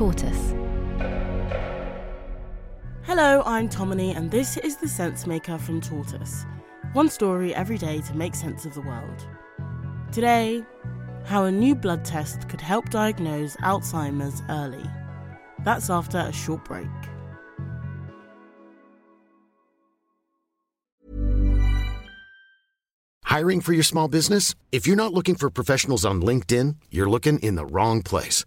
Tortoise. Hello, I'm Tomini, and this is The Sense Maker from Tortoise. One story every day to make sense of the world. Today, how a new blood test could help diagnose Alzheimer's early. That's after a short break. Hiring for your small business? If you're not looking for professionals on LinkedIn, you're looking in the wrong place.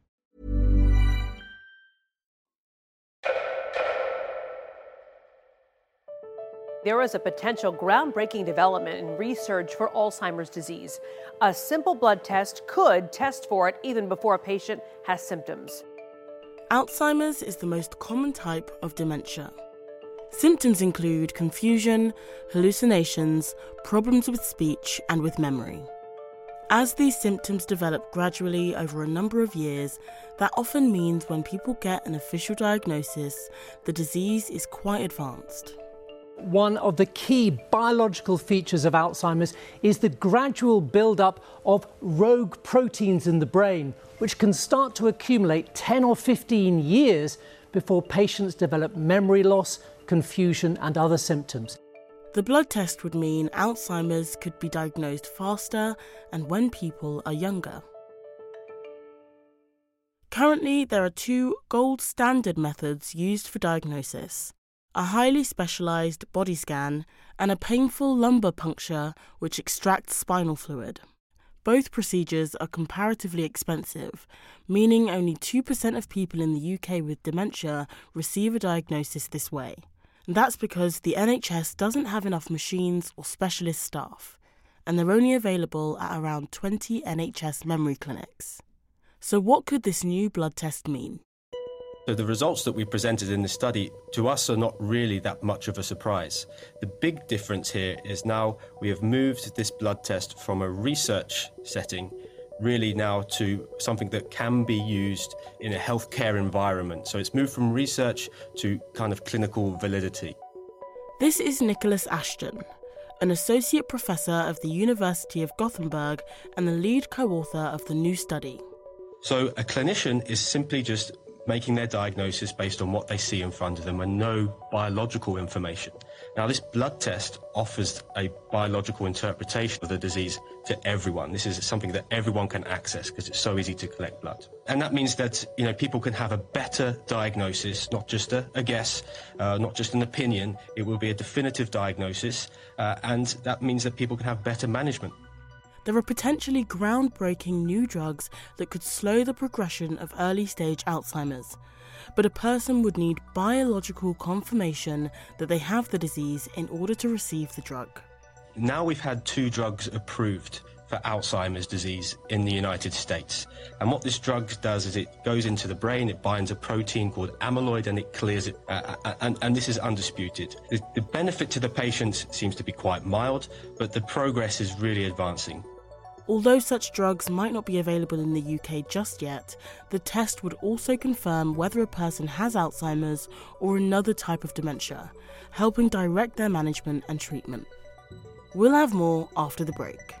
There is a potential groundbreaking development in research for Alzheimer's disease. A simple blood test could test for it even before a patient has symptoms. Alzheimer's is the most common type of dementia. Symptoms include confusion, hallucinations, problems with speech, and with memory. As these symptoms develop gradually over a number of years, that often means when people get an official diagnosis, the disease is quite advanced. One of the key biological features of Alzheimer's is the gradual build-up of rogue proteins in the brain, which can start to accumulate 10 or 15 years before patients develop memory loss, confusion, and other symptoms. The blood test would mean Alzheimer's could be diagnosed faster and when people are younger. Currently, there are two gold standard methods used for diagnosis a highly specialised body scan and a painful lumbar puncture which extracts spinal fluid. Both procedures are comparatively expensive, meaning only 2% of people in the UK with dementia receive a diagnosis this way. And That's because the NHS doesn't have enough machines or specialist staff, and they're only available at around 20 NHS memory clinics. So, what could this new blood test mean? So the results that we presented in this study to us are not really that much of a surprise. The big difference here is now we have moved this blood test from a research setting really now to something that can be used in a healthcare environment. So it's moved from research to kind of clinical validity. This is Nicholas Ashton, an associate professor of the University of Gothenburg and the lead co author of the new study. So a clinician is simply just making their diagnosis based on what they see in front of them and no biological information. Now, this blood test offers a biological interpretation of the disease to everyone. This is something that everyone can access because it's so easy to collect blood. And that means that, you know, people can have a better diagnosis, not just a, a guess, uh, not just an opinion. It will be a definitive diagnosis. Uh, and that means that people can have better management there are potentially groundbreaking new drugs that could slow the progression of early stage Alzheimer's. But a person would need biological confirmation that they have the disease in order to receive the drug. Now we've had two drugs approved for Alzheimer's disease in the United States. And what this drug does is it goes into the brain, it binds a protein called amyloid, and it clears it. Uh, uh and, and, this is undisputed. The, the benefit to the patient seems to be quite mild, but the progress is really advancing. Although such drugs might not be available in the UK just yet, the test would also confirm whether a person has Alzheimer's or another type of dementia, helping direct their management and treatment. We'll have more after the break.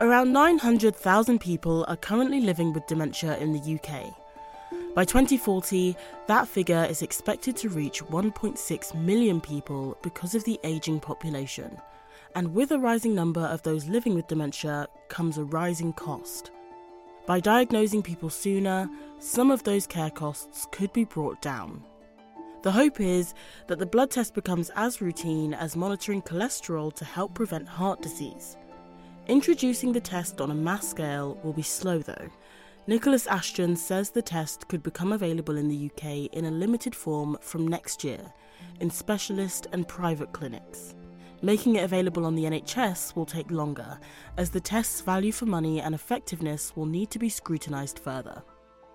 Around 900,000 people are currently living with dementia in the UK. By 2040, that figure is expected to reach 1.6 million people because of the ageing population. and with a rising number of those living with dementia comes a rising cost. By diagnosing people sooner, some of those care costs could be brought down. The hope is that the blood test becomes as routine as monitoring cholesterol to help prevent heart disease. Introducing the test on a mass scale will be slow though. Nicholas Ashton says the test could become available in the UK in a limited form from next year in specialist and private clinics. Making it available on the NHS will take longer, as the test's value for money and effectiveness will need to be scrutinised further.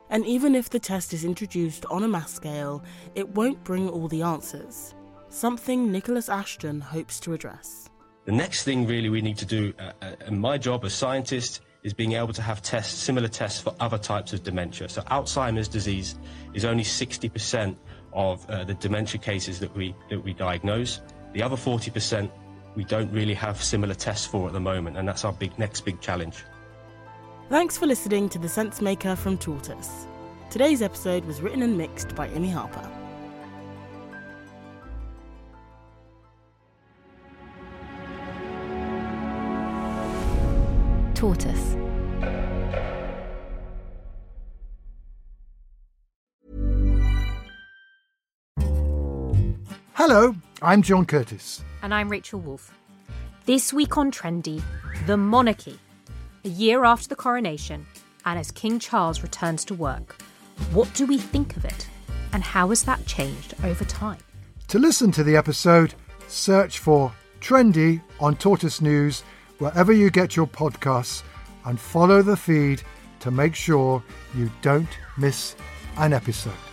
And even if the test is introduced on a mass scale, it won't bring all the answers, something Nicholas Ashton hopes to address. The next thing really we need to do, uh, uh, and my job as scientist, is being able to have tests, similar tests for other types of dementia. So Alzheimer's disease is only 60% of uh, the dementia cases that we, that we diagnose. The other 40% we don't really have similar tests for at the moment, and that's our big next big challenge. Thanks for listening to The Sense Maker from Tortoise. Today's episode was written and mixed by Emmy Harper. Tortoise. Hello, I'm John Curtice. And I'm Rachel Wolf. This week on Trendy, the monarchy. A year after the coronation, and as King Charles returns to work, what do we think of it? And how has that changed over time? To listen to the episode, search for Trendy on Tortoise News wherever you get your podcasts and follow the feed to make sure you don't miss an episode.